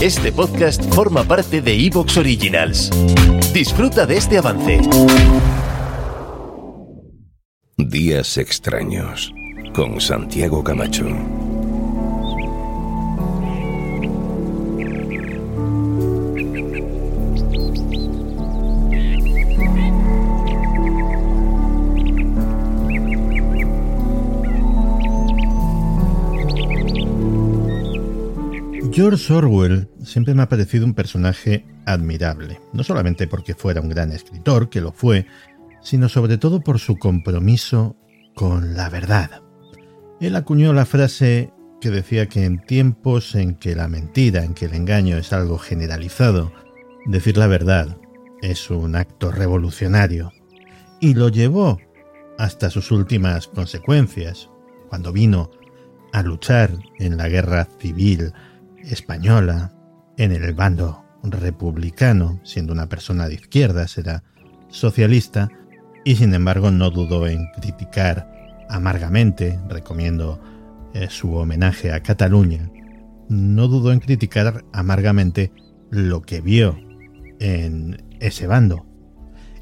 Este podcast forma parte de Evox Originals. Disfruta de este avance. Días extraños con Santiago Camacho. George Orwell siempre me ha parecido un personaje admirable, no solamente porque fuera un gran escritor, que lo fue, sino sobre todo por su compromiso con la verdad. Él acuñó la frase que decía que en tiempos en que la mentira, en que el engaño es algo generalizado, decir la verdad es un acto revolucionario. Y lo llevó hasta sus últimas consecuencias, cuando vino a luchar en la guerra civil española en el bando republicano, siendo una persona de izquierda, será socialista, y sin embargo no dudó en criticar amargamente, recomiendo eh, su homenaje a Cataluña, no dudó en criticar amargamente lo que vio en ese bando.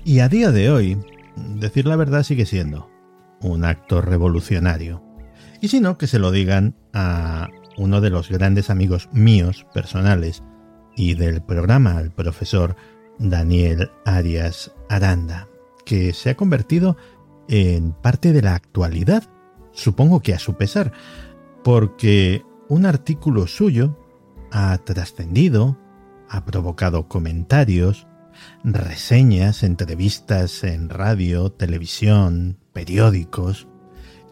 Y a día de hoy, decir la verdad sigue siendo un acto revolucionario. Y si no, que se lo digan a uno de los grandes amigos míos personales y del programa, el profesor Daniel Arias Aranda, que se ha convertido en parte de la actualidad, supongo que a su pesar, porque un artículo suyo ha trascendido, ha provocado comentarios, reseñas, entrevistas en radio, televisión, periódicos,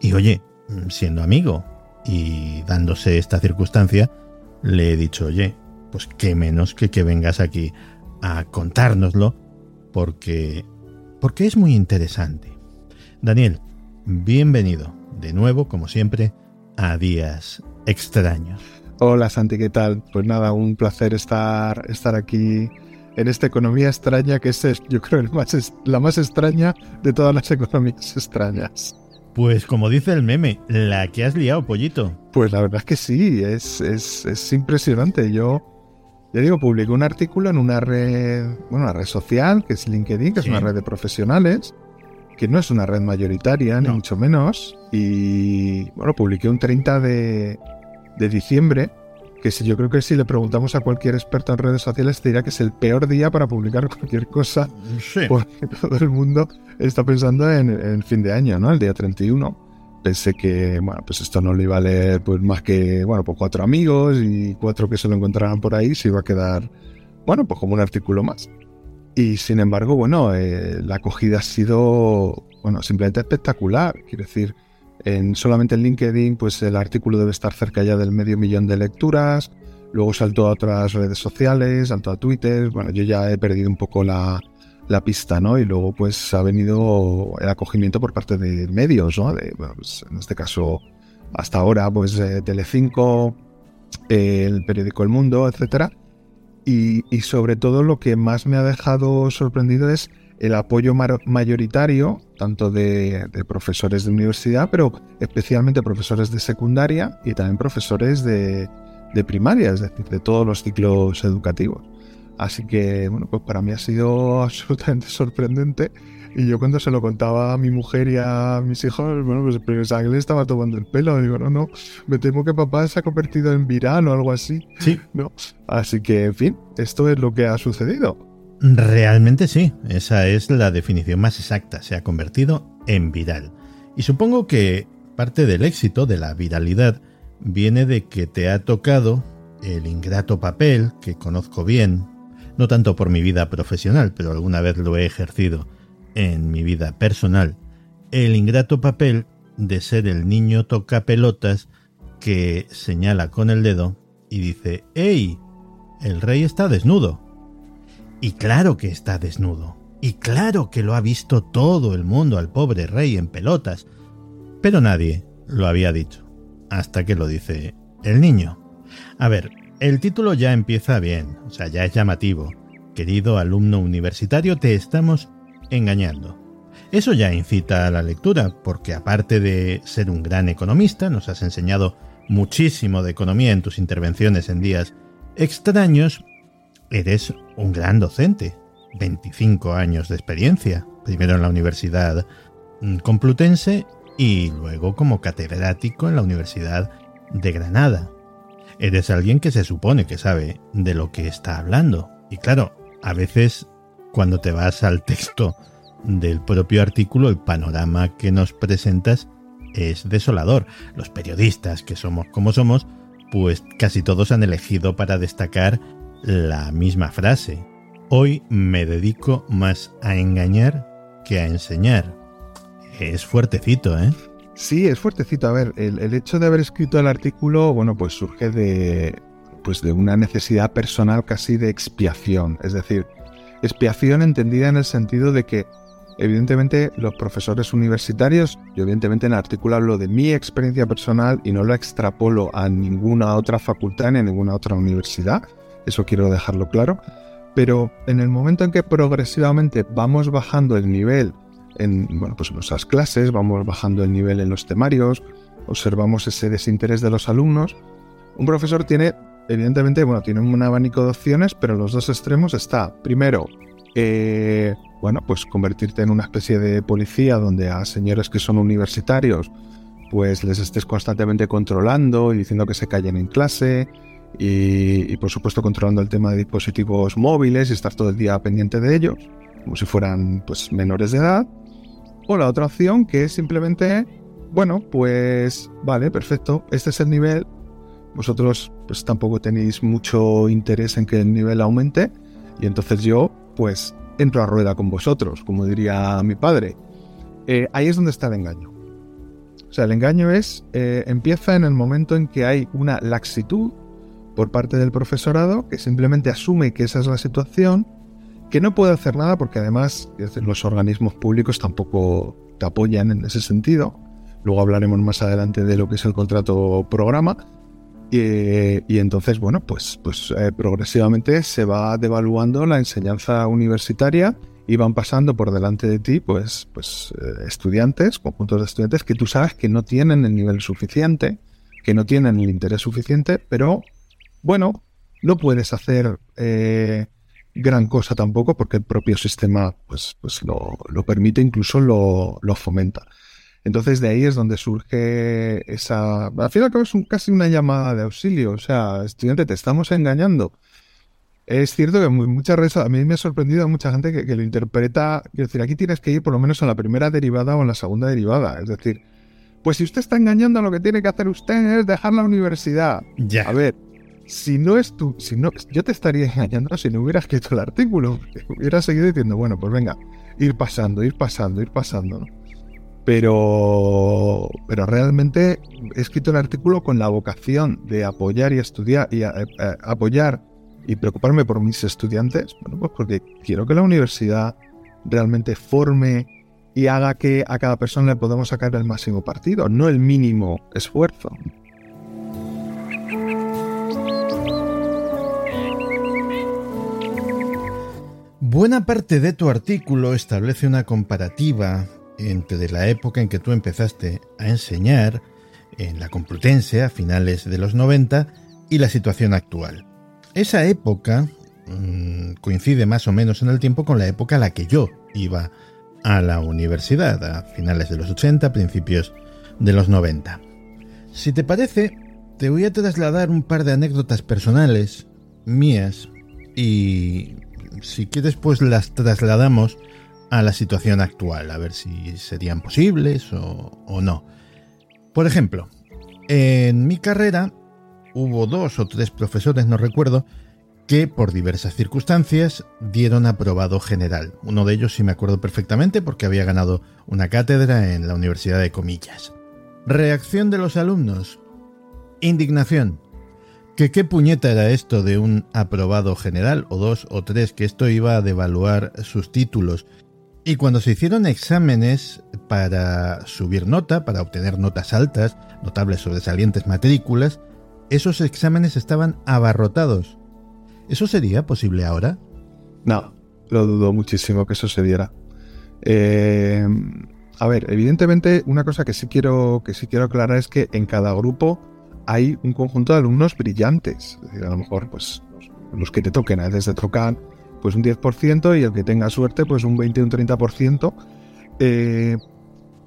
y oye, siendo amigo y dándose esta circunstancia, le he dicho, oye, pues qué menos que que vengas aquí a contárnoslo, porque, porque es muy interesante. Daniel, bienvenido de nuevo, como siempre, a Días Extraños. Hola Santi, ¿qué tal? Pues nada, un placer estar, estar aquí en esta economía extraña que es, yo creo, la más extraña de todas las economías extrañas. Pues como dice el meme, la que has liado, pollito. Pues la verdad es que sí, es, es, impresionante. Yo, ya digo, publiqué un artículo en una red, bueno, una red social, que es LinkedIn, que es una red de profesionales, que no es una red mayoritaria, ni mucho menos. Y bueno, publiqué un 30 de, de diciembre que si yo creo que si le preguntamos a cualquier experto en redes sociales te dirá que es el peor día para publicar cualquier cosa porque todo el mundo está pensando en, el fin de año, ¿no? El día 31. Pensé que, bueno, pues esto no le iba a leer pues más que, bueno, pues cuatro amigos y cuatro que se lo encontraran por ahí, se iba a quedar, bueno, pues como un artículo más. Y sin embargo, bueno, eh, la acogida ha sido, bueno, simplemente espectacular. Quiero decir, en, solamente en LinkedIn, pues el artículo debe estar cerca ya del medio millón de lecturas. Luego saltó a otras redes sociales, saltó a Twitter. Bueno, yo ya he perdido un poco la, pista, ¿no? Y luego, pues ha venido el acogimiento por parte de medios, ¿no? Pues, en este caso, hasta ahora, pues eh, Telecinco, el periódico El Mundo, etcétera. Y sobre todo lo que más me ha dejado sorprendido es el apoyo mayoritario, tanto de, profesores de universidad, pero especialmente profesores de secundaria y también profesores de, primaria, es decir, de todos los ciclos educativos. Así que, bueno, pues para mí ha sido absolutamente sorprendente. Y yo cuando se lo contaba a mi mujer y a mis hijos, bueno, pues pensaba que le estaba tomando el pelo. Digo, no, no, me temo que papá se ha convertido en viral o algo así. Sí. ¿no? Así que, en fin, esto es lo que ha sucedido. Realmente sí, esa es la definición más exacta, se ha convertido en viral. Y supongo que parte del éxito de la viralidad viene de que te ha tocado el ingrato papel que conozco bien, no tanto por mi vida profesional, pero alguna vez lo he ejercido en mi vida personal, el ingrato papel de ser el niño toca pelotas que señala con el dedo y dice, ¡Ey! el rey está desnudo. Y claro que está desnudo. Y claro que lo ha visto todo el mundo al pobre rey en pelotas. Pero nadie lo había dicho. Hasta que lo dice el niño. A ver, el título ya empieza bien, o sea, ya es llamativo. Querido alumno universitario, te estamos engañando. Eso ya incita a la lectura, porque aparte de ser un gran economista, nos has enseñado muchísimo de economía en tus intervenciones en días extraños, eres un gran docente. 25 años de experiencia, primero en la Universidad Complutense y luego como catedrático en la Universidad de Granada. Eres alguien que se supone que sabe de lo que está hablando. Y claro, a veces cuando te vas al texto del propio artículo, el panorama que nos presentas es desolador. Los periodistas, que somos como somos, pues casi todos han elegido para destacar la misma frase. Hoy me dedico más a engañar que a enseñar. Es fuertecito, ¿eh? Sí, es fuertecito. A ver, el, el, hecho de haber escrito el artículo, bueno, pues surge de, pues de una necesidad personal casi de expiación. Es decir, expiación entendida en el sentido de que Evidentemente, los profesores universitarios, yo evidentemente en el artículo hablo de mi experiencia personal y no lo extrapolo a ninguna otra facultad ni a ninguna otra universidad, eso quiero dejarlo claro, pero en el momento en que progresivamente vamos bajando el nivel en, bueno, pues en nuestras clases, vamos bajando el nivel en los temarios, observamos ese desinterés de los alumnos, un profesor tiene, evidentemente, bueno, tiene un abanico de opciones, pero en los dos extremos está, primero, eh, bueno, pues convertirte en una especie de policía donde a señores que son universitarios, pues les estés constantemente controlando y diciendo que se callen en clase y, por supuesto controlando el tema de dispositivos móviles y estar todo el día pendiente de ellos, como si fueran pues menores de edad. O la otra opción que es simplemente, bueno, pues vale, perfecto, este es el nivel, vosotros pues tampoco tenéis mucho interés en que el nivel aumente y entonces yo pues entro a rueda con vosotros, como diría mi padre. Eh, ahí es donde está el engaño. O sea, el engaño es, eh, empieza en el momento en que hay una laxitud por parte del profesorado que simplemente asume que esa es la situación, que no puede hacer nada porque además los organismos públicos tampoco te apoyan en ese sentido. Luego hablaremos más adelante de lo que es el contrato programa, y, entonces, bueno, pues, pues eh, progresivamente se va devaluando la enseñanza universitaria y van pasando por delante de ti, pues, pues eh, estudiantes, conjuntos de estudiantes que tú sabes que no tienen el nivel suficiente, que no tienen el interés suficiente, pero bueno, no puedes hacer eh, gran cosa tampoco porque el propio sistema pues, pues lo, lo permite, incluso lo, lo fomenta. Entonces de ahí es donde surge esa... Al final es un, casi una llamada de auxilio. O sea, estudiante, te estamos engañando. Es cierto que muchas veces a mí me ha sorprendido a mucha gente que, lo interpreta. Quiero decir, aquí tienes que ir por lo menos en la primera derivada o en la segunda derivada. Es decir, pues si usted está engañando, lo que tiene que hacer usted es dejar la universidad. Ya. A ver, si no es tú, si no, yo te estaría engañando si no hubieras escrito el artículo. Hubiera seguido diciendo, bueno, pues venga, ir pasando, ir pasando, ir pasando. ¿no? pero, pero realmente he escrito el artículo con la vocación de apoyar y estudiar y eh, eh, apoyar y preocuparme por mis estudiantes, bueno, pues porque quiero que la universidad realmente forme y haga que a cada persona le podamos sacar el máximo partido, no el mínimo esfuerzo. Buena parte de tu artículo establece una comparativa entre la época en que tú empezaste a enseñar en la Complutense a finales de los 90 y la situación actual. Esa época mmm, coincide más o menos en el tiempo con la época a la que yo iba a la universidad, a finales de los 80, principios de los 90. Si te parece, te voy a trasladar un par de anécdotas personales mías y si quieres pues las trasladamos a la situación actual, a ver si serían posibles o, o no. Por ejemplo, en mi carrera hubo dos o tres profesores, no recuerdo, que por diversas circunstancias dieron aprobado general. Uno de ellos sí me acuerdo perfectamente porque había ganado una cátedra en la Universidad de Comillas. Reacción de los alumnos. Indignación. Que qué puñeta era esto de un aprobado general, o dos o tres, que esto iba a devaluar sus títulos. Y cuando se hicieron exámenes para subir nota, para obtener notas altas, notables sobresalientes matrículas, esos exámenes estaban abarrotados. ¿Eso sería posible ahora? No, lo dudo muchísimo que eso se. Eh, a ver, evidentemente una cosa que sí quiero que sí quiero aclarar es que en cada grupo hay un conjunto de alumnos brillantes. A lo mejor, pues, los que te toquen, a veces te tocan pues un 10% y el que tenga suerte, pues un 20 o un 30%. Eh,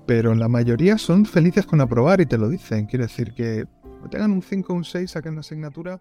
pero la mayoría son felices con aprobar y te lo dicen. Quiere decir que tengan un 5 o un 6, saquen la asignatura